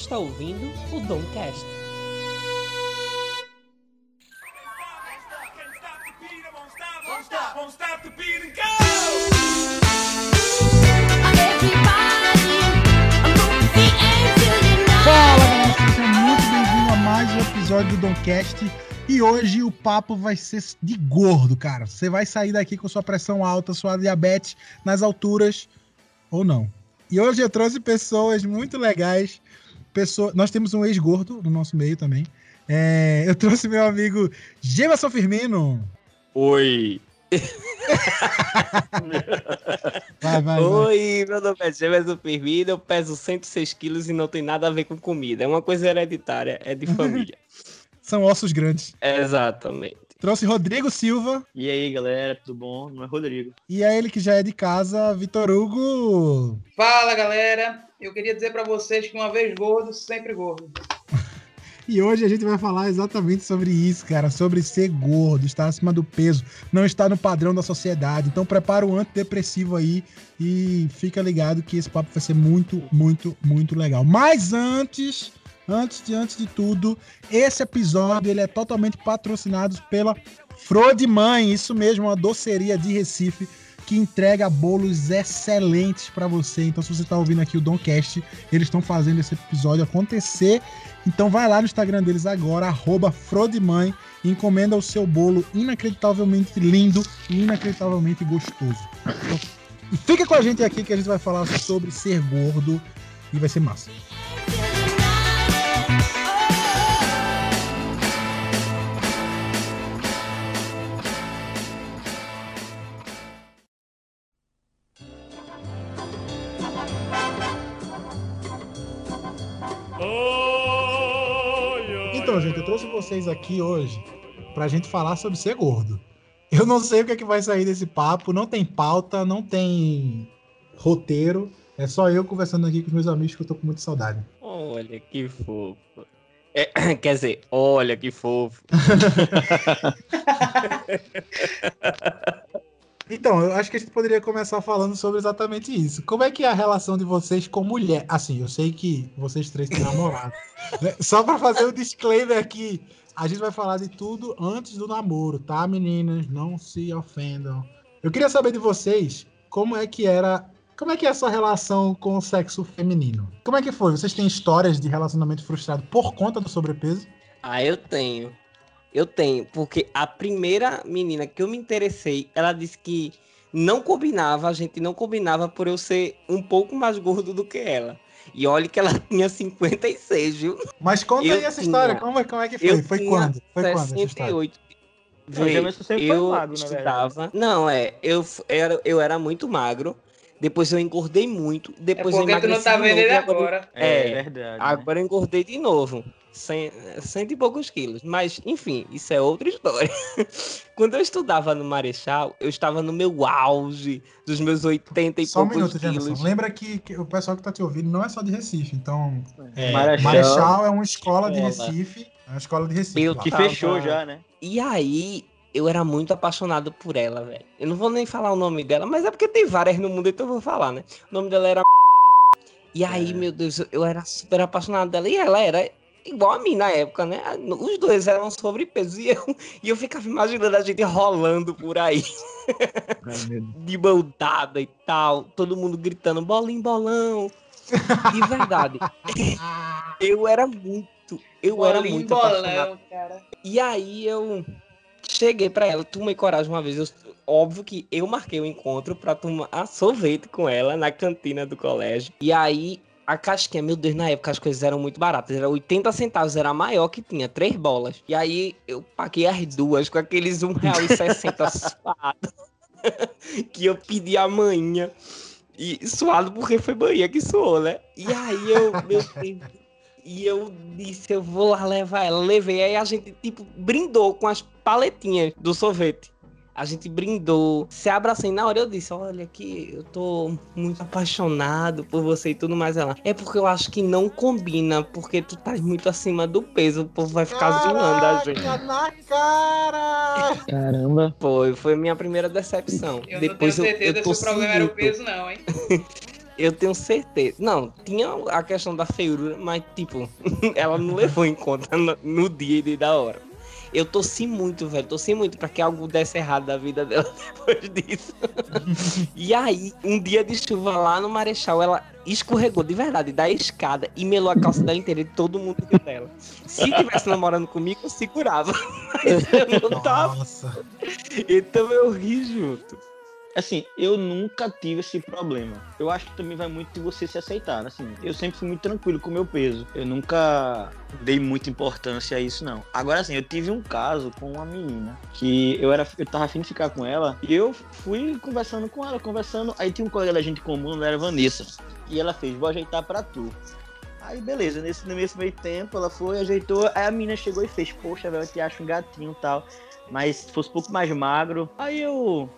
está ouvindo o Domcast. Fala, galera, seja muito bem-vindo a mais um episódio do Domcast. E hoje o papo vai ser de gordo, cara. Você vai sair daqui com sua pressão alta, sua diabetes nas alturas ou não. E hoje eu trouxe pessoas muito legais. Pessoa... Nós temos um ex-gordo no nosso meio também. É, Eu trouxe meu amigo Gemerson Firmino. Oi. Vai, vai, vai. Oi, meu nome é Gemerson Firmino, eu peso 106 quilos e não tem nada a ver com comida. É uma coisa hereditária, é de família. São ossos grandes. Exatamente. Trouxe Rodrigo Silva. E aí, galera, tudo bom? Não é Rodrigo. E é ele que já é de casa, Vitor Hugo. Fala galera, eu queria dizer pra vocês que uma vez gordo, sempre gordo. E hoje a gente vai falar exatamente sobre isso, cara, sobre ser gordo, estar acima do peso, não estar no padrão da sociedade. Então prepara o antidepressivo aí e fica ligado que esse papo vai ser muito, muito, muito legal. Mas antes, antes de antes de tudo, esse episódio ele é totalmente patrocinado pela Frode Mãe, isso mesmo, uma doceria de Recife que entrega bolos excelentes para você. Então, se você está ouvindo aqui o Domcast, eles estão fazendo esse episódio acontecer. Então, vai lá no Instagram deles agora, Frodemãe, e encomenda o seu bolo inacreditavelmente lindo e inacreditavelmente gostoso. Então, fica com a gente aqui que a gente vai falar sobre ser gordo e vai ser massa. Então, gente, eu trouxe vocês aqui hoje pra gente falar sobre ser gordo. Eu não sei o que, é que vai sair desse papo, não tem pauta, não tem roteiro. É só eu conversando aqui com os meus amigos que eu tô com muita saudade. Olha que fofo. É, quer dizer, olha que fofo. Então, eu acho que a gente poderia começar falando sobre exatamente isso. Como é que é a relação de vocês com mulher? Assim, eu sei que vocês três têm namorado. né? Só pra fazer o disclaimer aqui, a gente vai falar de tudo antes do namoro, tá, meninas? Não se ofendam. Eu queria saber de vocês como é que era. Como é que é a sua relação com o sexo feminino? Como é que foi? Vocês têm histórias de relacionamento frustrado por conta do sobrepeso? Ah, eu tenho. Eu tenho, porque a primeira menina que eu me interessei, ela disse que não combinava, a gente não combinava por eu ser um pouco mais gordo do que ela. E olha que ela tinha 56, viu? Mas conta Eu aí essa tinha- história, como é, como é que foi? Eu foi tinha quando? Foi quando essa história? 68. Não, Vê, foi eu magro, estudava. Não, é, eu era, eu era muito magro. Depois eu engordei muito. É Depois eu porque tu não tá vendo novo, ele agora- agora. É, É, verdade. né? Agora eu engordei de novo. Cem, cento e poucos quilos. Mas, enfim, isso é outra história. Quando eu estudava no Marechal, eu estava no meu auge dos meus 80 e Só um poucos minuto, quilos. Lembra que, que o pessoal que tá te ouvindo não é só de Recife. Então, É, Marechal, Marechal é uma escola de. Recife. É uma escola de Recife. Eu lá. que fechou já, né? E aí, eu era muito apaixonado por ela, velho. Eu não vou nem falar o nome dela, mas é porque tem várias no mundo, então eu vou falar, né? O nome dela era. E aí, É. meu Deus, eu- eu era super apaixonado dela. E ela era igual a mim na época, né? Os dois eram sobrepeso. E eu, e eu ficava imaginando a gente rolando por aí, de mão dada e tal. Todo mundo gritando, bolinho, bolão. De verdade. eu era muito. Eu era muito apaixonado bolão, cara. e aí eu cheguei pra ela, tomei coragem uma vez. Eu, óbvio que eu marquei o encontro pra tomar sorvete com ela na cantina do colégio. E aí a casquinha, meu Deus, na época as coisas eram muito baratas. Era 80 centavos, era a maior que tinha, três bolas. E aí eu paguei as duas com aqueles R$1,60 suado que eu pedi a manhã. E suado porque foi banha que suou, né? E aí eu, meu Deus. E eu disse, eu vou lá levar ela. Levei, aí a gente, tipo, brindou com as paletinhas do sorvete. A gente brindou, se abracei. Na hora eu disse, olha que eu tô muito apaixonado por você e tudo mais. Ela, é porque eu acho que não combina, porque tu tá muito acima do peso, o povo vai ficar zoando a gente. Caraca, na cara! Caramba. Foi, foi minha primeira decepção. Eu Depois não eu, tenho certeza eu tô se o problema era o peso, não, hein? Eu tenho certeza. Não, tinha a questão da feiura, mas, tipo, ela não levou em conta no, no dia e da hora. Eu torci muito, velho. Torci muito pra que algo desse errado da vida dela depois disso. e aí, um dia de chuva lá no Marechal, ela escorregou de verdade da escada e melou a calça dela inteira e todo mundo viu dela. Se tivesse namorando comigo, eu segurava. Mas eu não tava. Nossa. Então eu ri junto. Assim, eu nunca tive esse problema. Eu acho que também vai muito de você se aceitar. Assim, eu sempre fui muito tranquilo com o meu peso. Eu nunca dei muita importância a isso, não. Agora, assim, eu tive um caso com uma menina que eu era, eu tava afim de ficar com ela e eu fui conversando com ela, conversando. Aí tinha um colega da gente comum, ela era Vanessa. E ela fez, vou ajeitar pra tu. Aí beleza, nesse, nesse meio tempo ela foi, ajeitou, aí a menina chegou e fez, poxa, velho, eu te acho um gatinho e tal. Mas se fosse um pouco mais magro. Aí eu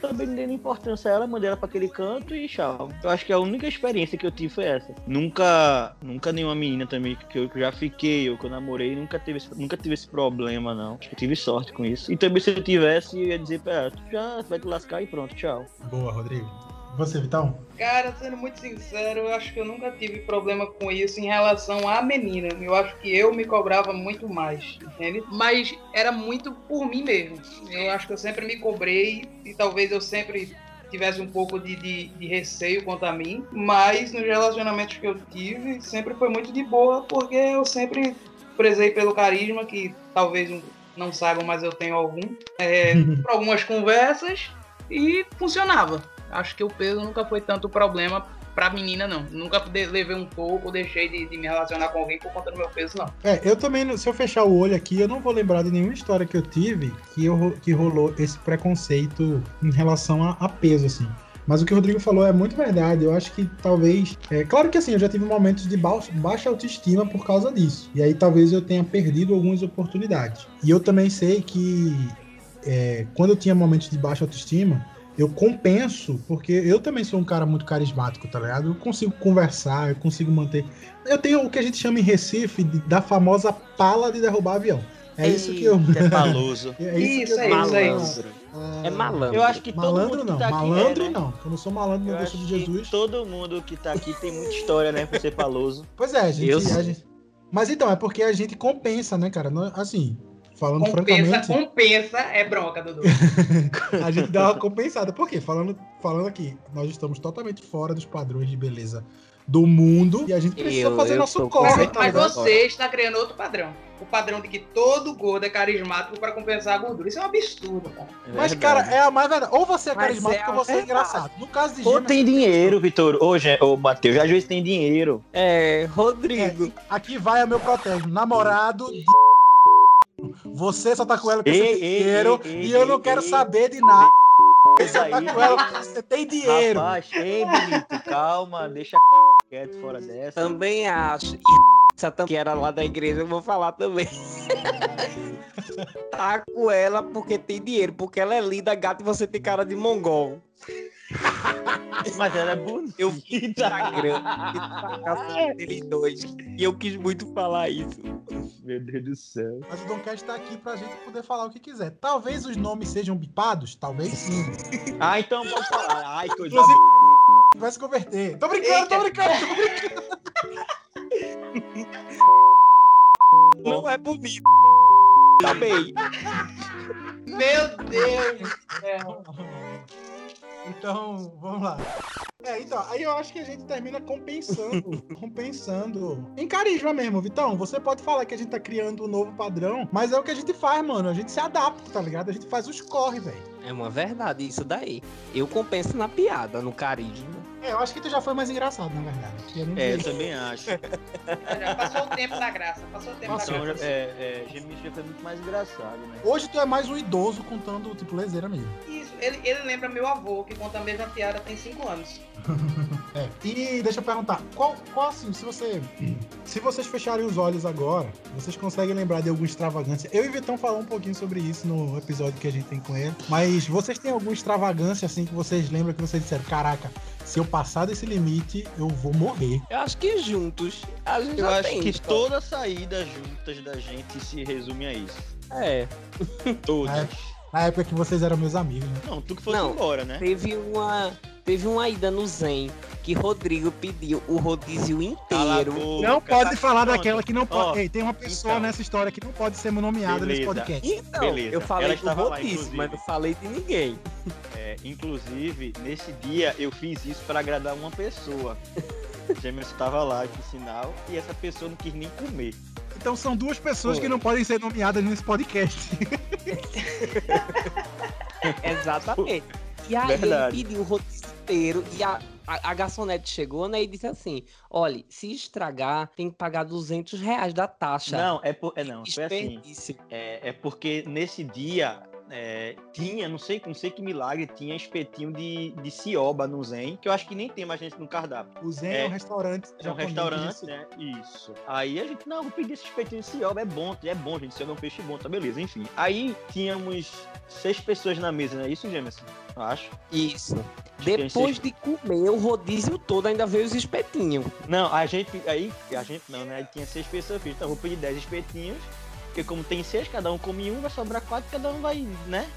também não dei importância a ela, mandei ela pra aquele canto e tchau. Eu acho que a única experiência que eu tive foi essa. Nunca, nunca nenhuma menina também que eu já fiquei ou que eu namorei, nunca teve, nunca tive esse problema, não. Eu tive sorte com isso. E também se eu tivesse, eu ia dizer pra ela, tu já vai te lascar e pronto, tchau. Boa, Rodrigo. Você, Vitão? Cara, sendo muito sincero, eu acho que eu nunca tive problema com isso em relação à menina. Eu acho que eu me cobrava muito mais, entende? Mas era muito por mim mesmo. Eu acho que eu sempre me cobrei e talvez eu sempre tivesse um pouco de, de, de receio quanto a mim. Mas nos relacionamentos que eu tive, sempre foi muito de boa, porque eu sempre prezei pelo carisma, que talvez não saibam, mas eu tenho algum. É, por algumas conversas e funcionava. Acho que o peso nunca foi tanto problema pra menina, não. Nunca levei um pouco, deixei de, de me relacionar com alguém por conta do meu peso, não. É, eu também, se eu fechar o olho aqui, eu não vou lembrar de nenhuma história que eu tive que, eu, que rolou esse preconceito em relação a, a peso, assim. Mas o que o Rodrigo falou é muito verdade. Eu acho que talvez. É, claro que assim, eu já tive momentos de ba- baixa autoestima por causa disso. E aí talvez eu tenha perdido algumas oportunidades. E eu também sei que é, quando eu tinha momentos de baixa autoestima, eu compenso, porque eu também sou um cara muito carismático, tá ligado? Eu consigo conversar, eu consigo manter. Eu tenho o que a gente chama em Recife de- da famosa pala de derrubar avião. É isso que eu. Que é paloso. É Isso, que eu é isso, é Malandro. Ah, É malandro. Eu acho que todo Malandro mundo não, que tá aqui malandro é, né? não. Eu não sou malandro no Eu gosto acho de que Jesus. todo mundo que tá aqui tem muita história, né, pra ser paloso. Pois é, a gente, a gente- Mas então, é porque a gente compensa, né, cara? Não- Assim, falando Compensa, francamente, compensa é bronca, Dudu. a gente dá uma compensada. Por quê? Falando, falando aqui, nós estamos totalmente fora dos padrões de beleza do mundo e a gente precisa Eu- fazer eu nosso Mas, tá mas você está criando outro padrão. O padrão de que todo gordo é carismático para compensar a gordura. Isso é um absurdo, cara. É Mas, verdade. cara, é a mais verdade. Ou você é Mas carismático é ou você é engraçado. No caso de Ou Gêmeos, tem dinheiro, Vitor. Ô, Gê- ô, Matheus, às vezes tem dinheiro. É, Rodrigo. aqui vai o meu protesto. Namorado de... Você só tá com ela porque Ei, você tem ei, dinheiro ei, e eu não quero ei. saber de nada. Você tá aí. com ela porque você tem dinheiro. Rapaz, ei, bonito, calma, deixa quieto fora dessa. Também acho. Que era lá da igreja, eu vou falar também. tá com ela porque tem dinheiro, porque ela é linda, gata e você tem cara de mongol. Mas ela é bonita. Eu vi no Instagram e deles dois. E eu quis muito falar isso. Meu Deus do céu. Mas o Domcast tá aqui pra gente poder falar o que quiser. Talvez os nomes sejam bipados, talvez sim. Ah, então pode falar. Ai, coisa Inclusive, vai se converter. Tô brincando, tô brincando, tô brincando. Não é bonito. Também. Meu Deus do céu. Então, vamos lá. É, então, aí eu acho que a gente termina compensando, compensando. Em carisma mesmo, Vitão. Você pode falar que a gente tá criando um novo padrão, mas é o que a gente faz, mano. A gente se adapta, tá ligado? A gente faz os corre, velho. É uma verdade isso daí. Eu compenso na piada, no carisma. É, eu acho que tu já foi mais engraçado, na verdade. Eu não É, eu sei. também acho. Já passou o tempo da graça. Passou o tempo Passou. da graça. é, é, Gêmeos já foi muito mais engraçado, né? Hoje tu é mais um idoso contando, tipo, lezeira mesmo. Isso, ele, ele lembra meu avô, que conta a mesma piada tem 5 anos. É. E deixa eu perguntar, qual, qual assim, se você. Se vocês fecharem os olhos agora, vocês conseguem lembrar de alguma extravagância? Eu e Vitão falamos um pouquinho sobre isso no episódio que a gente tem com ele. Mas vocês têm alguma extravagância assim que vocês lembram que vocês disseram, caraca, se eu passar desse limite, eu vou morrer. Eu acho que juntos a gente Eu já acho que toda saída juntas da gente se resume a isso. É. Todas. É. Na época que vocês eram meus amigos, né? Não, tu que fosse Não. embora, né? Teve uma, teve uma ida no Zen que Rodrigo pediu o rodízio inteiro. boca, Não pode tá falar pronto. daquela que não pode. Ó, Ei, tem uma pessoa então. nessa história que não pode ser nomeada nesse Beleza. podcast. Então, Beleza. eu falei Ela do lá, rodízio, inclusive. mas não falei de ninguém. É, inclusive, nesse dia eu fiz isso pra agradar uma pessoa. Gêmeos estava lá, por sinal, e essa pessoa não quis nem comer. Então são duas pessoas Foi. que não podem ser nomeadas nesse podcast. Exatamente. E aí Verdade. ele pediu o rodízio inteiro e a, a, a garçonete chegou, né, e disse assim, olha, se estragar, tem que pagar 200 reais da taxa. Não, é, por, é não, foi assim. É, é porque nesse dia é, tinha, não sei, não sei que milagre, tinha espetinho de, de cioba no Zen, que eu acho que nem tem mais gente no cardápio. O Zen é, É. um restaurante. É um restaurante, né? Isso. Aí a gente, não, vou pedir esse espetinho de cioba, é bom, é bom, gente. Cioba é um peixe bom, tá beleza, enfim. Aí tínhamos seis pessoas na mesa, não é isso, Jameson? Eu acho. Isso. Depois de comer o rodízio todo, ainda veio os espetinhos. Não, a gente, aí, a gente não, né? Tinha seis pessoas, então eu vou pedir dez espetinhos, porque como tem seis, cada um come um, vai sobrar quatro, cada um vai, né?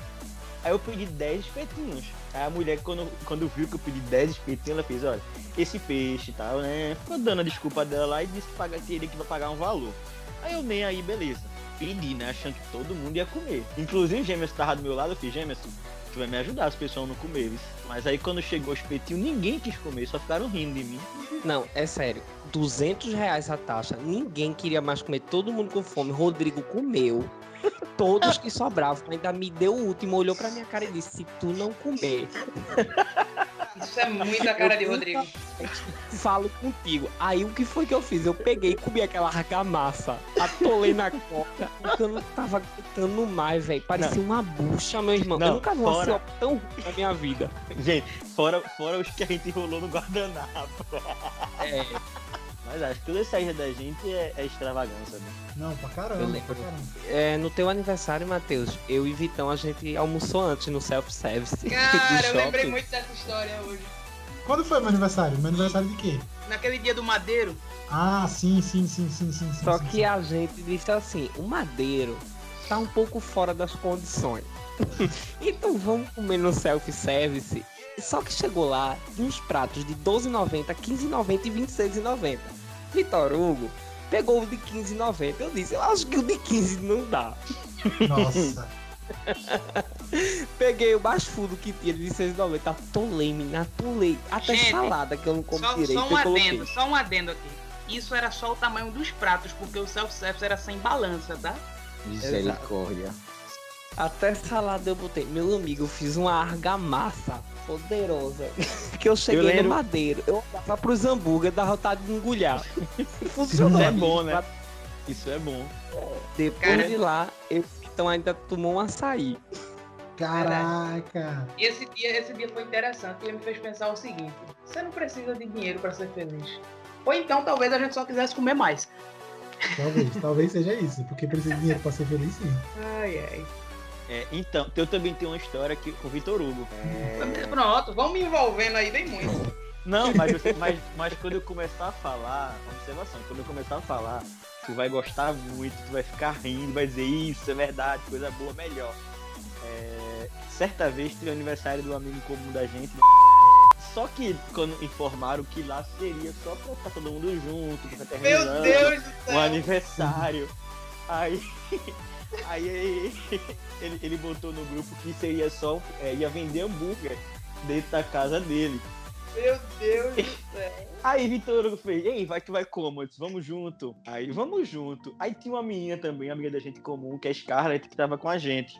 Aí eu pedi 10 espetinhos. Aí a mulher, quando, quando viu que eu pedi 10 espetinhos, ela fez, olha, esse peixe e tal, né? Ficou dando a desculpa dela lá e disse que paga, teria que vai pagar um valor. Aí eu nem aí, beleza. Pedi, né? Achando que todo mundo ia comer. Inclusive, o Gêmeos tava do meu lado, eu fiz, Gêmeos, tu vai me ajudar se o pessoal não comer. viu?" Mas aí quando chegou o espetinho, ninguém quis comer, só ficaram rindo de mim. Não, é sério. 200 reais a taxa. Ninguém queria mais comer. Todo mundo com fome. Rodrigo comeu. Todos que sobravam. Ainda me deu o último. Olhou pra minha cara e disse: Se tu não comer, Isso é muita cara de Eu Rodrigo. falo contigo. Aí o que foi que eu fiz? Eu peguei e comi aquela argamassa. Atolei na coca. Porque eu não tava aguentando mais, velho. Parecia uma bucha, meu irmão. Não, eu nunca vi uma fora. ciopa tão ruim na minha vida. Gente, fora, fora os que a gente enrolou no guardanapo. É, Mas acho que toda saída da gente é, é extravagância, né? Não, pra Eu caramba, lembro. pra caramba. é, no teu aniversário, Matheus, eu e Vitão, a gente almoçou antes no self-service. Cara, do eu lembrei shopping. muito dessa história hoje. Quando foi meu aniversário? Meu aniversário de quê? Naquele dia do Madeiro, Ah, sim, sim, sim, sim, sim. sim, Só sim, que sim. a gente disse assim, o madeiro tá um pouco fora das condições. então vamos comer no self-service. Só que chegou lá, uns pratos de 12,90, 15,90 e 26,90. Vitor Hugo pegou o de 15,90. Eu disse, eu acho que o de 15 não dá. Nossa. Peguei o mais fundo que tinha de 26,90. Atolei, menina, atolei. Até Gente, salada que eu não como só, direito. só um eu coloquei. adendo, só um adendo aqui. Isso era só o tamanho dos pratos, porque o self-service era sem balança, tá? Misericórdia. Até salada eu botei. Meu amigo, eu fiz uma argamassa poderosa. que eu cheguei lembro- no madeiro. Eu olhava pros hambúrguer, dava vontade de engulhar. Funcionou. Isso é bom, né? Isso é bom. Depois Cara- de lá, eu então ainda tomou um açaí. Caraca. E esse dia, esse dia foi interessante, ele me fez pensar o seguinte: você não precisa de dinheiro pra ser feliz. Ou então talvez a gente só quisesse comer mais. Talvez, talvez seja isso. Porque precisa de dinheiro pra ser feliz, sim. Ai, ai. É, então, eu também tenho uma história aqui com o Vitor Hugo. É, Pronto, vamos me envolvendo aí bem muito. Não, mas, mas, mas quando eu começar a falar, observação, quando eu começar a falar, tu vai gostar muito, tu vai ficar rindo, vai dizer isso, é verdade, coisa boa, melhor. É, certa vez teve o aniversário do amigo comum da gente. Só que quando informaram que lá seria só pra estar todo mundo junto, pra do um aniversário. Aí, aí ele, ele botou no grupo que seria só, é, ia vender hambúrguer dentro da casa dele. Meu Deus do céu! Aí Vitor Hugo fez, ei, vai que vai como? Eu disse, vamos junto. Aí, vamos junto. Aí tinha uma menina também, amiga da gente comum, que é Scarlett, que tava com a gente.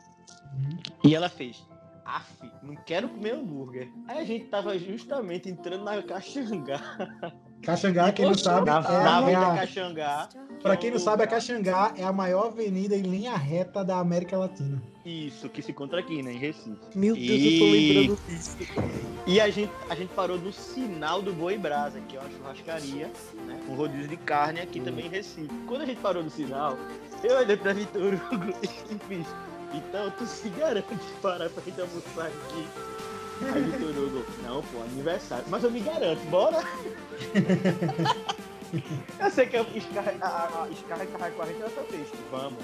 E ela fez, af, não quero comer hambúrguer. Aí a gente tava justamente entrando na Caxangá. Caxangá, quem não sabe, Na, é, na Avenida a, Caxangá. pra é quem não sabe, a Caxangá é a maior avenida em linha reta da América Latina. Isso, que se encontra aqui, né, em Recife. Meu Deus, E- eu tô lembrando disso. E a gente, a gente parou no sinal do Boi Brasa, que é uma churrascaria, né? Um rodízio de carne aqui também em Recife. Quando a gente parou no sinal, eu olhei pra Vitor Hugo e fiz, então tu se garante parar pra gente almoçar aqui. Aí Vitor Hugo, não, pô, aniversário. Mas eu me garanto, bora? eu sei que a Scar, a, a, Scar a gente, ela só fez, vamos.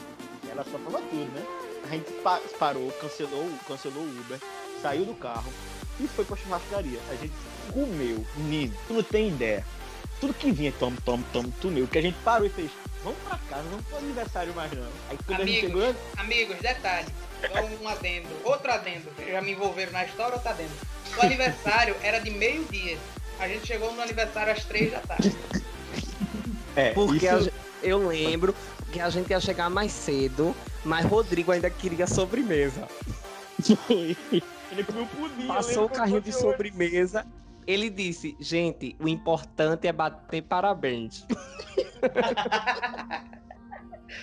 Ela só falou tudo, né? A gente pa- parou, cancelou, cancelou o Uber, saiu do carro, e foi pra churrascaria. A gente comeu, menino, tu não tem ideia. Tudo que vinha, toma, toma, toma, tu meu. Que a gente parou e fez, vamos pra casa, não vamos pro aniversário mais não. Aí quando a gente Amigos, chegou, amigos, detalhe. Só um adendo. Outro adendo. Já me envolveram na história, outro adendo. O aniversário era de meio-dia. A gente chegou no aniversário às três da tarde. é, Porque isso- eu lembro que a gente ia chegar mais cedo, mas Rodrigo ainda queria sobremesa. foi. Ele comeu pudim. Passou o carrinho de sobremesa. Ele disse, gente, o importante é bater parabéns.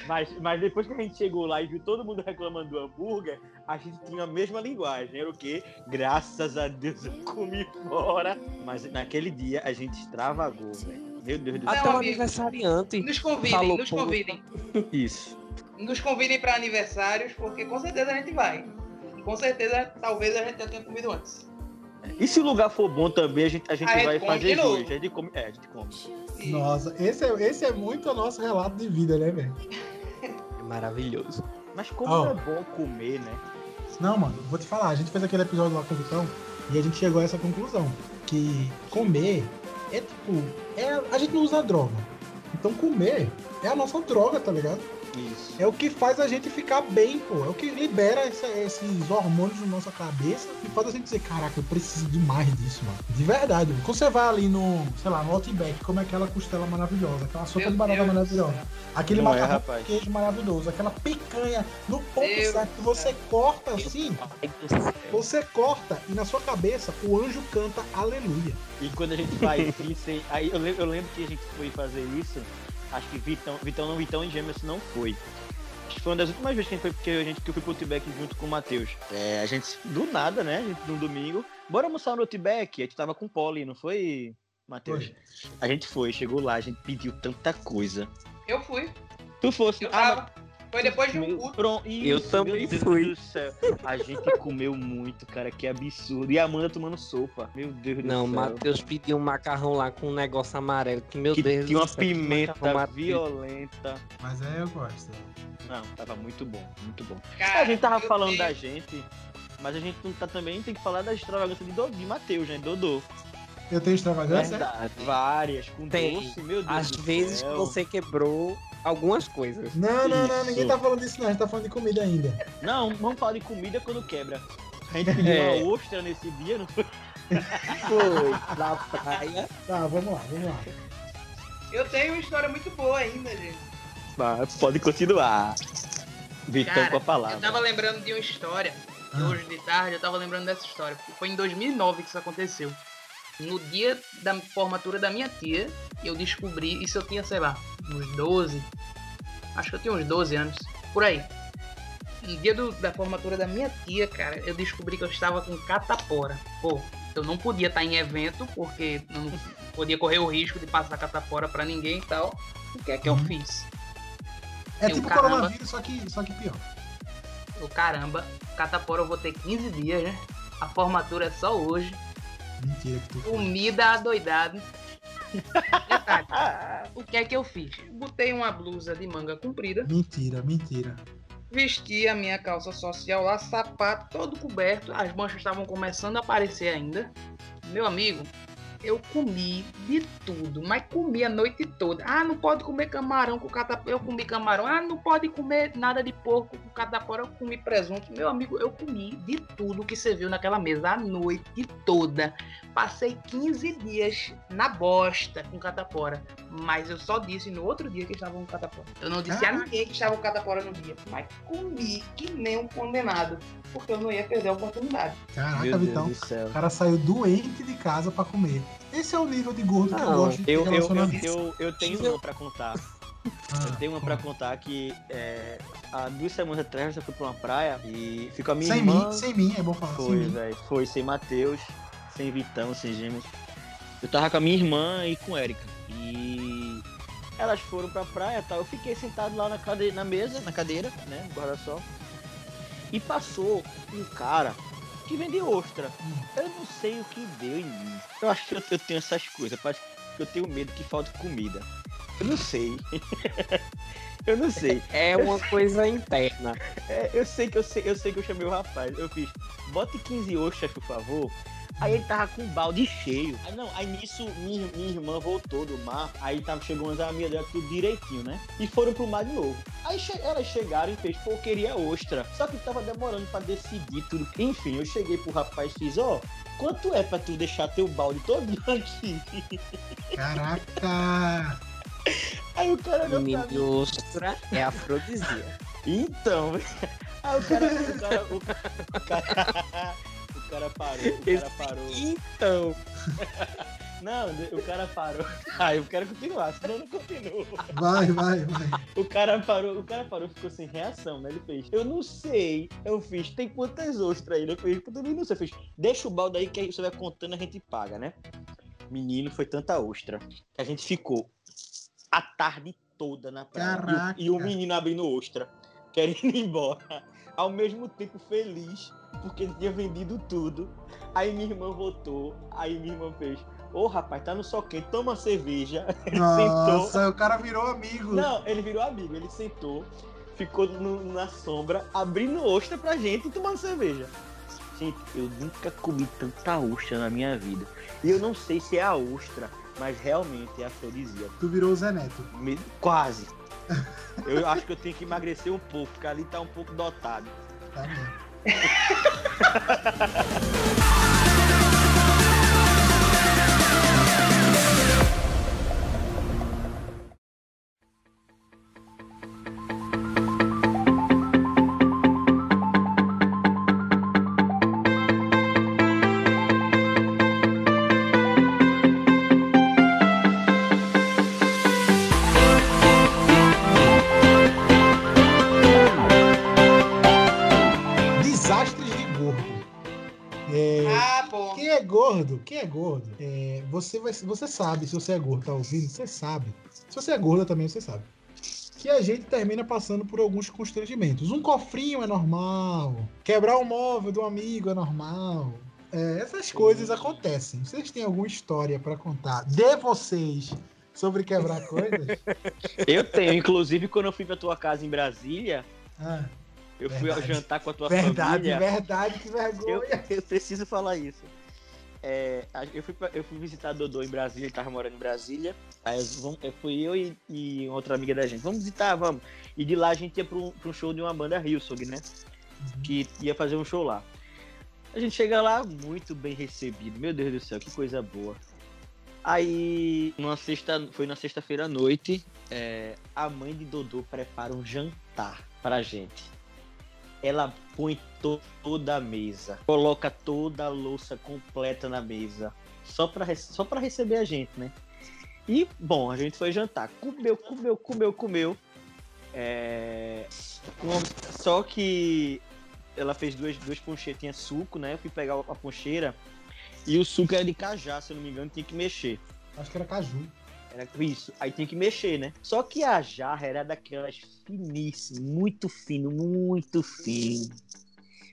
Mas, mas depois que a gente chegou lá e viu todo mundo reclamando do hambúrguer, a gente tinha a mesma linguagem. Era o quê? Graças a Deus eu comi fora. Mas naquele dia a gente extravagou, velho. Meu Deus do Não, Até céu. o aniversariante. Nos convidem, Falou nos convidem. Isso. Nos convidem para aniversários, porque com certeza a gente vai. E com certeza, talvez a gente já tenha comido antes. E se o lugar for bom também, a gente, a gente A vai fazer jus. A gente come. É, a gente come. Nossa, esse é, esse é muito o nosso relato de vida, né, velho? É maravilhoso. Mas como Ó. é bom comer, né? Não, mano, vou te falar, a gente fez aquele episódio lá com o Vitão e a gente chegou a essa conclusão. Que comer é tipo. É, a gente não usa droga. Então comer é a nossa droga, tá ligado? Isso. É o que faz a gente ficar bem, pô. É o que libera essa- esses hormônios na nossa cabeça e faz a gente dizer, caraca, eu preciso de mais disso, mano. De verdade. Quando você vai ali no, sei lá, no Outback, como é aquela costela maravilhosa, aquela sopa Meu de banana Deus maravilhosa, aquele Não é, macarrão rapaz. com queijo maravilhoso, aquela picanha no ponto Deus certo, que você corta assim, você corta e na sua cabeça o anjo canta aleluia. E quando a gente faz isso, aí- aí eu lembro, eu lembro que a gente foi fazer isso. Acho que Vitão, Vitão não, Vitão e Gêmeos não foi. Acho que foi uma das últimas vezes que foi, porque a gente que eu fui pro Outback junto com o Matheus. É, a gente, do nada, né? A gente, no domingo, bora almoçar no Outback. A gente tava com o Poli, não foi, Matheus? A gente foi, chegou lá, a gente pediu tanta coisa. Eu fui. Tu fosse. Eu ah, tava. Foi depois de um. Pronto, Eu também meu Deus fui. do céu. A gente comeu muito, cara, que absurdo. E a Amanda tomando sopa. Meu Deus do Não, céu. Matheus pediu um macarrão lá com um negócio amarelo. Que, meu que Deus tinha do uma céu, pimenta violenta. Mas é, eu gosto. Não, tava muito bom, muito bom. Cara, a gente tava falando tenho- da gente, mas a gente não tá também tem que falar da extravagância de, Do, de Matheus, né? Dodô. Eu tenho extravagância? Verdade. Várias, com Tem. doce, meu Deus Às do vezes céu. que você quebrou algumas coisas. Não, não, não, ninguém tá falando disso não, a gente tá falando de comida ainda. Não, vamos falar de comida quando quebra. A gente pediu É. uma ostra nesse dia, não foi? Foi na praia. Tá, vamos lá, vamos lá. Eu tenho uma história muito boa ainda, gente. Mas pode continuar. Vitão Cara, com a palavra. Eu tava lembrando de uma história. Ah. Hoje de tarde eu tava lembrando dessa história. porque Foi em 2009 que isso aconteceu. No dia da formatura da minha tia, eu descobri. Isso eu tinha, sei lá, uns 12. Acho que eu tinha uns 12 anos. Por aí. No dia do- da formatura da minha tia, cara, eu descobri que eu estava com catapora. Pô, eu não podia estar em evento, porque eu não podia correr o risco de passar catapora pra ninguém e tal. O que é que eu Uhum. fiz? É um tipo caramba. coronavírus, só que, só que pior. Eu, caramba, catapora eu vou ter 15 dias, né? A formatura é só hoje. Mentira que tu. Comida adoidado. Detalhe, o que é que eu fiz? Botei uma blusa de manga comprida, Mentira, mentira. vesti a minha calça social lá, sapato todo coberto, as manchas estavam começando a aparecer ainda. Meu amigo, eu comi de tudo, mas comi a noite toda. Ah, não pode comer camarão com catapora. Eu comi camarão. Ah, não pode comer nada de porco com catapora. Eu comi presunto. Meu amigo, eu comi de tudo que você viu naquela mesa a noite toda. Passei 15 dias na bosta com catapora. Mas eu só disse no outro dia que estava com catapora. Eu não disse a Caraca. ninguém que estava com catapora no dia. Mas comi que nem um condenado. Porque eu não ia perder a oportunidade. Caraca, Meu Deus Vitão. do céu. O cara saiu doente de casa pra comer. Esse é o nível de gordo que eu Não, gosto de Eu, eu, eu, eu, tenho uma pra contar. Ah, Eu tenho uma pra contar que é, há duas semanas atrás eu fui pra uma praia e ficou a minha sem irmã. mim, sem mim, é bom falar. Foi, velho. Foi sem Matheus, sem Vitão, sem Gêmeos. Eu tava com a minha irmã e com a Erika. E elas foram pra praia e tal. Eu fiquei sentado lá na, cade... na mesa, na cadeira, né? No guarda-sol. E passou um cara que vende ostra. Eu não sei o que deu em mim. Eu acho que eu, eu tenho essas coisas. Parece que eu tenho medo que falte comida. Eu não sei. eu não sei. É uma coisa interna. É, eu sei que eu sei, eu sei que eu chamei o rapaz. Eu fiz, bote 15 ostras, por favor. Aí ele tava com um balde cheio. Aí não, aí nisso minha, minha irmã voltou do mar. Aí tava, chegou umas amigas dela tudo direitinho, né? E foram pro mar de novo. Aí che elas chegaram e fez, pô, eu queria ostra. Só que tava demorando pra decidir tudo. Enfim, eu cheguei pro rapaz e fiz, ó. Quanto é pra tu deixar teu balde todo aqui? Caraca! Aí o cara olhou pra mim. ostra é afrodisia. Então, aí o cara, o cara, o cara, o cara parou, o cara parou. Então, Não, o cara parou. Ah, eu quero continuar, senão eu não continuo. Vai, vai, vai. O cara parou, o cara parou, ficou sem reação, né? Ele fez. Eu não sei. Eu fiz, tem quantas ostras aí? Eu fiz, eu também não sei. Eu fiz, deixa o balde aí que aí você vai contando, a gente paga, né? Menino, foi tanta ostra que a gente ficou a tarde toda na praia. Caraca. E, o, e o menino abrindo ostra, querendo ir embora. Ao mesmo tempo feliz, porque ele tinha vendido tudo. Aí minha irmã voltou, aí minha irmã fez. Ô rapaz, tá no sol quente, toma cerveja. Ele sentou. Nossa, o cara virou amigo. Não, ele virou amigo, ele sentou, ficou no- na sombra, abrindo ostra pra gente e tomando cerveja. Gente, eu nunca comi tanta ostra na minha vida. E eu não sei se é a ostra, mas realmente é afrodisíaco. Tu virou o Zé Neto. Me- Quase. Eu acho que eu tenho que emagrecer um pouco, porque ali tá um pouco dotado. Tá mesmo. Quem é gordo? É, você, vai, você sabe, se você é gordo, tá ouvindo? Você sabe. Se você é gorda também, você sabe. Que a gente termina passando por alguns constrangimentos. Um cofrinho é normal. Quebrar o móvel do amigo é normal. É, essas coisas acontecem. Vocês têm alguma história pra contar de vocês sobre quebrar coisas? Eu tenho, inclusive, quando eu fui pra tua casa em Brasília, Ah, eu fui ao Verdade. jantar com a tua verdade, família. verdade, que Eu, vergonha. eu preciso falar isso. É, eu, fui eu fui visitar Dodô em Brasília, ele tava morando em Brasília. Aí eu, eu fui eu e, e outra amiga da gente. Vamos visitar, vamos. E de lá a gente ia pra um, um show de uma banda Hillsong, né? Que ia fazer um show lá. A gente chega lá muito bem recebido. Meu Deus do céu, que coisa boa. Aí, numa sexta, foi na sexta-feira à noite, é, a mãe de Dodô prepara um jantar pra gente. Ela põe to- toda a mesa, coloca toda a louça completa na mesa, só rece- só pra receber a gente, né? E, bom, a gente foi jantar. Comeu, comeu, comeu, comeu. É, Só que ela fez duas, duas poncheiras, suco, né? Eu fui pegar a poncheira e o suco era de cajá, se eu não me engano, tinha que mexer. Acho que era caju. Era isso. Aí tinha que mexer, né? Só que a jarra era daquelas finíssimas, muito fino, muito fino.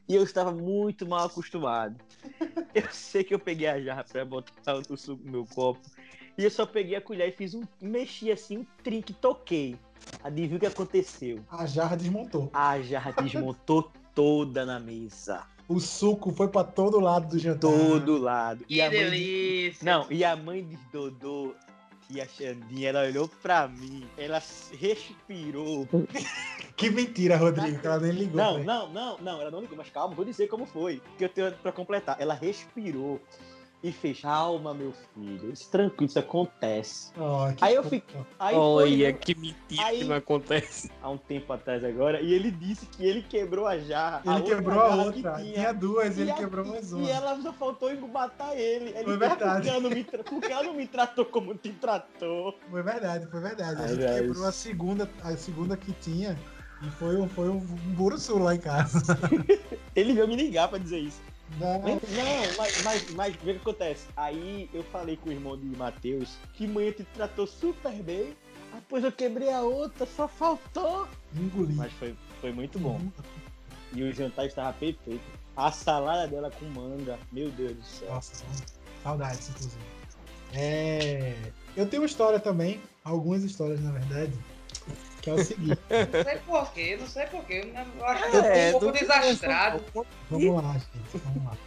E eu estava muito mal acostumado. Eu sei que eu peguei a jarra pra botar o suco no meu copo. E eu só peguei a colher e fiz um. Mexi assim, um trinque, toquei. Adivinha o que aconteceu? A jarra desmontou. A jarra desmontou toda na mesa. O suco foi pra todo lado do jantar. Todo lado. Que a mãe de- delícia. Não, e a mãe de Dodô, tia Xandinha, ela olhou pra mim, ela respirou. Que mentira, Rodrigo, que ela nem ligou. Não, velho. não, não, não, ela não ligou, mas calma, vou dizer como foi. Que eu tenho pra completar. Ela respirou e fez, calma, meu filho. Isso, tranquilo, isso acontece. Que Aí eu fiquei- Aí foi, olha né, que mentira Aí- que não acontece. há um tempo atrás agora, e ele disse que ele quebrou a jarra. Ele outra quebrou a outra. que Tinha duas, E ele a- quebrou mais E uma. ela só faltou matar ele. ele Foi verdade. Por que, ela não me tra- por que ela não me tratou como te tratou? Foi verdade, foi verdade. A gente Aliás. quebrou a segunda, a segunda que tinha e foi, um- foi um, um buruçu lá em casa. Ele veio me ligar pra dizer isso. Não, Não, mas, mas, mas vê o que acontece. Aí eu falei com o irmão de Matheus que manhã te tratou super bem. Depois eu quebrei a outra, só faltou. engoli. Mas foi, foi muito bom. E o jantar estava perfeito. A salada dela com manga, meu Deus do céu. Nossa, saudades, inclusive. É, Eu tenho uma história também, algumas histórias, na verdade, que é o seguinte. Não sei porquê, não sei porquê. Eu acho que É, eu tô um pouco do- desastrado. Vamos lá, gente, vamos lá.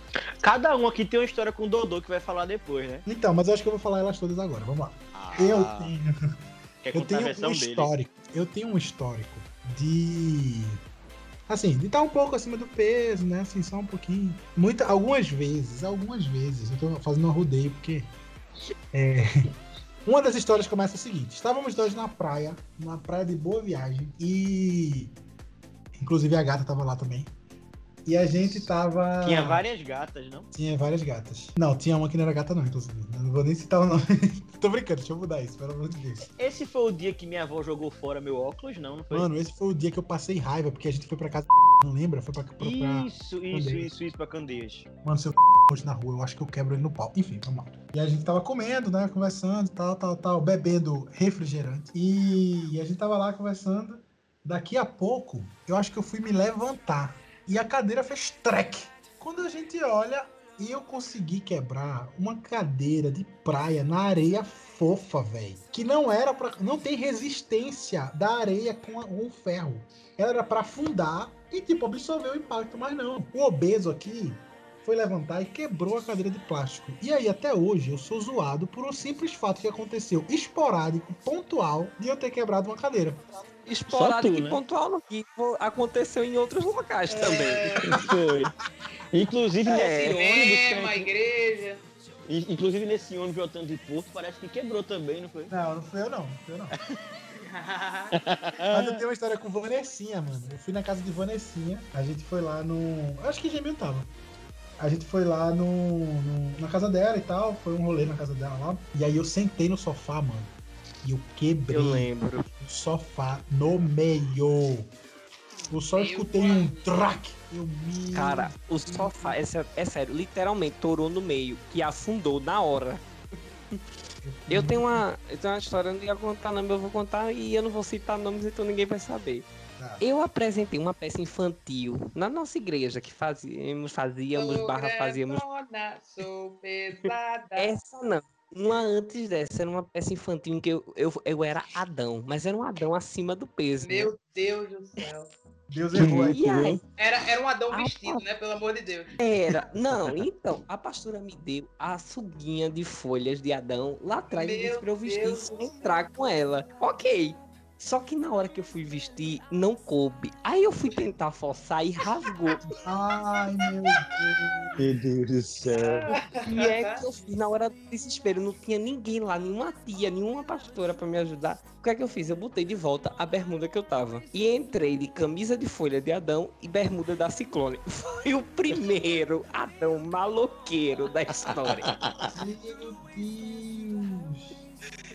Cada um aqui tem uma história com o Dodô que vai falar depois, né? Então, mas eu acho que eu vou falar elas todas agora. Vamos lá. Eu tenho, Quer eu contar a tenho versão um dele? histórico. Eu tenho um histórico de. Assim, de estar um pouco acima do peso, né? Assim, só um pouquinho. Muita, algumas vezes, algumas vezes. Eu tô fazendo um rodeio porque. É, uma das histórias começa o seguinte: estávamos dois na praia, na praia de Boa Viagem, e. Inclusive a gata tava lá também. E a gente tava. Tinha várias gatas, não? Tinha várias gatas. Não, tinha uma que não era gata, não, inclusive. Não vou nem citar o nome. Tô brincando, deixa eu mudar isso, pelo amor de Deus. Esse foi o dia que minha avó jogou fora meu óculos, não? Não foi? Mano, esse foi o dia que eu passei raiva, porque a gente foi pra casa. Não lembra? Foi pra. pra, pra... isso, isso, Candeias. isso, isso pra Candeias. Mano, se eu hoje na rua, eu acho que eu quebro ele no pau. Enfim, vamos lá. E a gente tava comendo, né? Conversando, tal, tal, tal, bebendo refrigerante. E, e a gente tava lá conversando. Daqui a pouco, eu acho que eu fui me levantar. E a cadeira fez trek. Quando a gente olha, eu consegui quebrar uma cadeira de praia na areia fofa, velho. Que não era para Não tem resistência da areia com, a- com o ferro. Ela era pra afundar e, tipo, absorver o impacto, mas não. O obeso aqui foi levantar e quebrou a cadeira de plástico. E aí, até hoje, eu sou zoado por um simples fato que aconteceu esporádico, pontual, de eu ter quebrado uma cadeira. Esporádico tu, e né? pontual no que aconteceu em outros locais também. É, Foi. Inclusive É. nesse ônibus. que igreja. in- Inclusive nesse ônibus voltando de Porto, parece que quebrou também, não foi? Não, não fui eu não, não fui eu não. Mas eu tenho uma história com Vanessinha, mano. Eu fui na casa de Vanessinha, a gente foi lá no. Acho que Gemil tava. A gente foi lá no, no- na casa dela e tal, foi um rolê na casa dela lá. E aí eu sentei no sofá, mano. E eu quebrei Eu lembro. o sofá no meio. Eu só Meu escutei um track. Eu me. Cara, o sofá, é, sé- é sério, literalmente torou no meio, que afundou na hora. Eu tenho uma, eu tenho uma história, eu não ia contar não, mas eu vou contar e eu não vou citar nomes, então ninguém vai saber. Tá. Eu apresentei uma peça infantil na nossa igreja, que fazíamos, fazíamos, Sou barra fazíamos. grandona, sou pesada. Essa não. Uma antes dessa, era uma peça infantil em que eu, eu, eu era Adão, mas era um Adão acima do peso. né? Meu Deus do céu. Deus errou aí. E aí, Era, era um Adão Ah, vestido, né? Pelo amor de Deus. Era. Não, então, a pastora me deu a suguinha de folhas de Adão lá atrás e Meu disse pra eu vestir céu. entrar com ela. Ok. Só que na hora que eu fui vestir, não coube. Aí eu fui tentar forçar e rasgou. Ai, meu Deus. Meu Deus do céu. E é que eu fiz na hora do desespero. Não tinha ninguém lá, nenhuma tia, nenhuma pastora pra me ajudar. O que é que eu fiz? Eu botei de volta a bermuda que eu tava. E entrei de camisa de folha de Adão e bermuda da Ciclone. Foi o primeiro Adão maloqueiro da história. Meu Deus.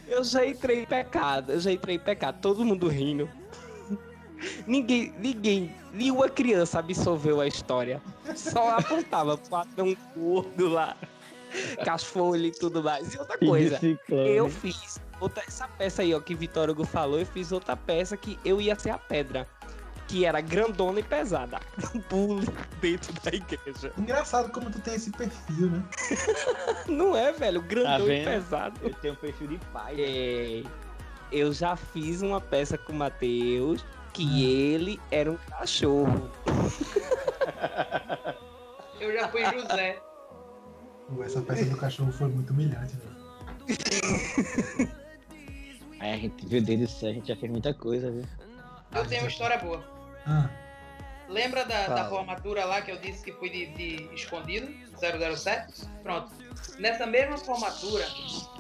Eu já entrei em pecado, eu já entrei em pecado, todo mundo rindo. Ninguém, ninguém, nenhuma criança absorveu a história. Só apontava pro Adão gordo lá, folhas e tudo mais. E outra coisa, eu fiz outra, essa peça aí, ó, que Vitor Hugo falou, eu fiz outra peça que eu ia ser a pedra. Que era grandona e pesada. Pulo dentro da igreja. Engraçado como tu tem esse perfil, né? Não é, velho? Grandão e vendo? pesado. Eu tenho um perfil de pai. né? É, eu já fiz uma peça com o Matheus que ele era um cachorro. Eu já fui José. Essa peça do cachorro foi muito humilhante, velho. Aí a gente, do céu, a gente já fez muita coisa, viu? Eu tenho uma história boa. Ah, Lembra da, da formatura lá que eu disse que fui de, de escondido? 007? Pronto. Nessa mesma formatura,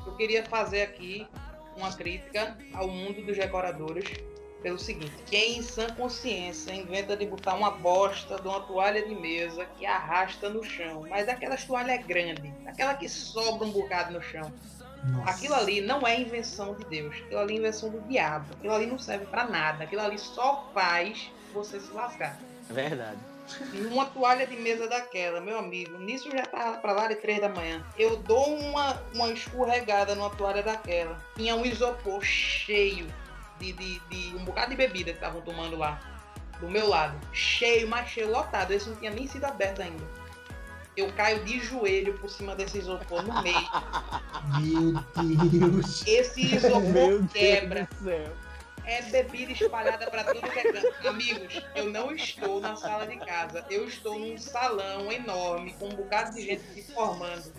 eu queria fazer aqui uma crítica ao mundo dos decoradores pelo seguinte: quem em sã consciência inventa de botar uma bosta de uma toalha de mesa que arrasta no chão, mas aquelas toalhas grandes, aquela que sobra um bocado no chão. nossa. Aquilo ali não é invenção de Deus, aquilo ali é invenção do diabo. Aquilo ali não serve pra nada, aquilo ali só faz você se lascar. É verdade. Uma toalha de mesa daquela, meu amigo, nisso já tava pra lá de três da manhã. Eu dou uma, uma escorregada numa toalha daquela. Tinha um isopor cheio de, de, de um bocado de bebida que estavam tomando lá. Do meu lado. Cheio, mas cheio, lotado. Esse não tinha nem sido aberto ainda. Eu caio de joelho por cima desse isopor no meio. Meu Deus. Esse isopor quebra. do céu. É bebida espalhada pra tudo que é canto. Amigos, eu não estou na sala de casa. Eu estou num salão enorme com um bocado de gente se formando.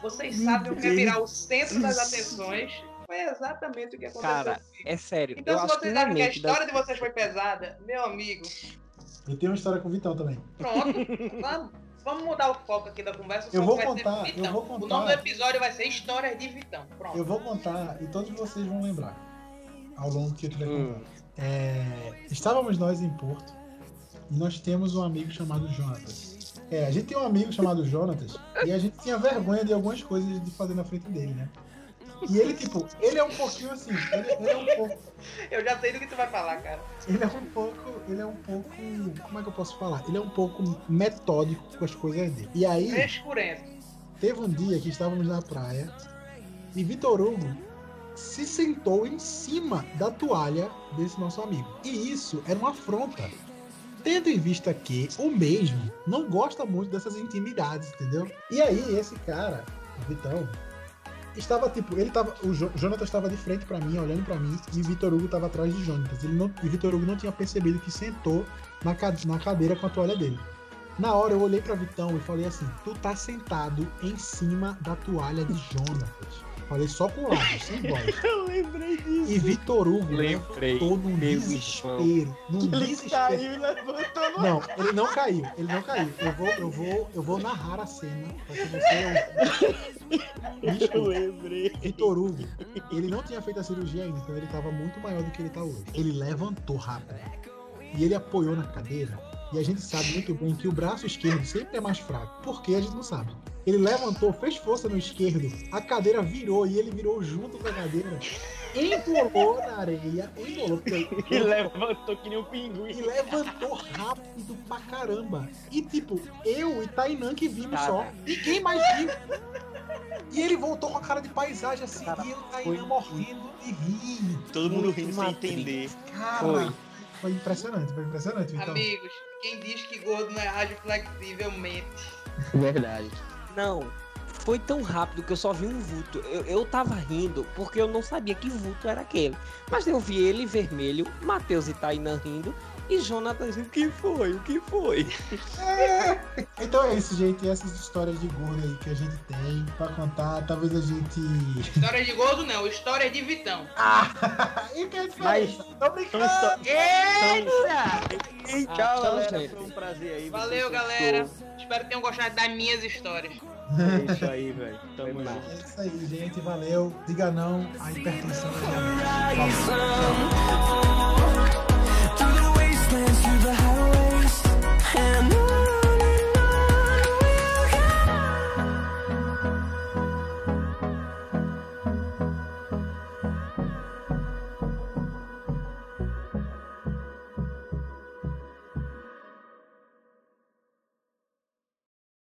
Vocês sabem o que é virar o centro das atenções? Foi exatamente o que aconteceu. Cara, comigo. é sério. Então, eu se vocês acham que a história das- de vocês foi pesada, meu amigo, Eu tenho uma história com o Vitão também. pronto. vamos, vamos mudar o foco aqui da conversa. o Eu vou vai ser contar, Vitão. eu vou O contar. nome do episódio vai ser Histórias de Vitão. Pronto. Eu vou contar e todos vocês vão lembrar ao longo que eu estiver Hum. contando. É, estávamos nós em Porto e nós temos um amigo chamado Jonatas. É, a gente tem um amigo chamado Jonatas e a gente tinha vergonha de algumas coisas de fazer na frente dele, né? E ele, tipo, ele é um pouquinho assim, ele, ele é um pouco, Eu já sei do que tu vai falar, cara. ele é um pouco, ele é um pouco, como é que eu posso falar? Ele é um pouco metódico com as coisas dele. E aí, Frescurento. Teve um dia que estávamos na praia e Vitor Hugo se sentou em cima da toalha desse nosso amigo. E isso era uma afronta. Tendo em vista que o mesmo não gosta muito dessas intimidades, entendeu? E aí, esse cara, o Vitão, estava tipo, ele tava. O Jo- Jonathan estava de frente pra mim, olhando pra mim, e o Vitor Hugo estava atrás de Jonathan. Ele não, e Vitor Hugo não tinha percebido que sentou na, ca- na cadeira com a toalha dele. Na hora eu olhei pra Vitão e falei assim: Tu tá sentado em cima da toalha de Jonatas. Falei só com lábios, sem voz. Eu lembrei disso. E Vitor Hugo Lembrei. levantou num meu desespero. Num Ele desespero. caiu e levantou no Não, ele não caiu. Ele não caiu. Eu vou, eu vou, eu vou narrar a cena pra que você. Eu lembrei. Vitor Hugo, ele não tinha feito a cirurgia ainda, então ele tava muito maior do que ele tá hoje. Ele levantou rápido. E ele apoiou na cadeira. E a gente sabe muito bem que o braço esquerdo sempre é mais fraco. Por quê? A gente não sabe. Ele levantou, fez força no esquerdo, a cadeira virou e ele virou junto com a cadeira. Embolou na areia, embolou, porque E levantou que nem um pinguim. e levantou rápido pra caramba. E tipo, eu e Tainan que vimos Cara. só. Ninguém mais viu. E ele voltou com a cara de paisagem assim, Cara, e eu Tainan morrendo de rir. Todo mundo rindo sem entender. Cara, Foi. foi, impressionante, foi impressionante, então. Amigos, quem diz que gordo não é rádio flexível mente. Verdade. Não, foi tão rápido que eu só vi um vulto. Eu, eu tava rindo porque eu não sabia que vulto era aquele. Mas eu vi ele vermelho, Matheus e Tainan rindo e Jonathan o que foi? O que foi? Então é isso, gente. Essas histórias de gordo aí que a gente tem pra contar. Talvez a gente. História de gordo não, história de Vitão. e que é Mas-? Tô brincando. Então, Eita! Tchau, galera. gente. Foi um prazer aí. Valeu, galera. Espero que tenham gostado das minhas histórias. É isso aí, velho. Tamo junto. É isso aí, gente. Valeu. Diga não à hipertensão.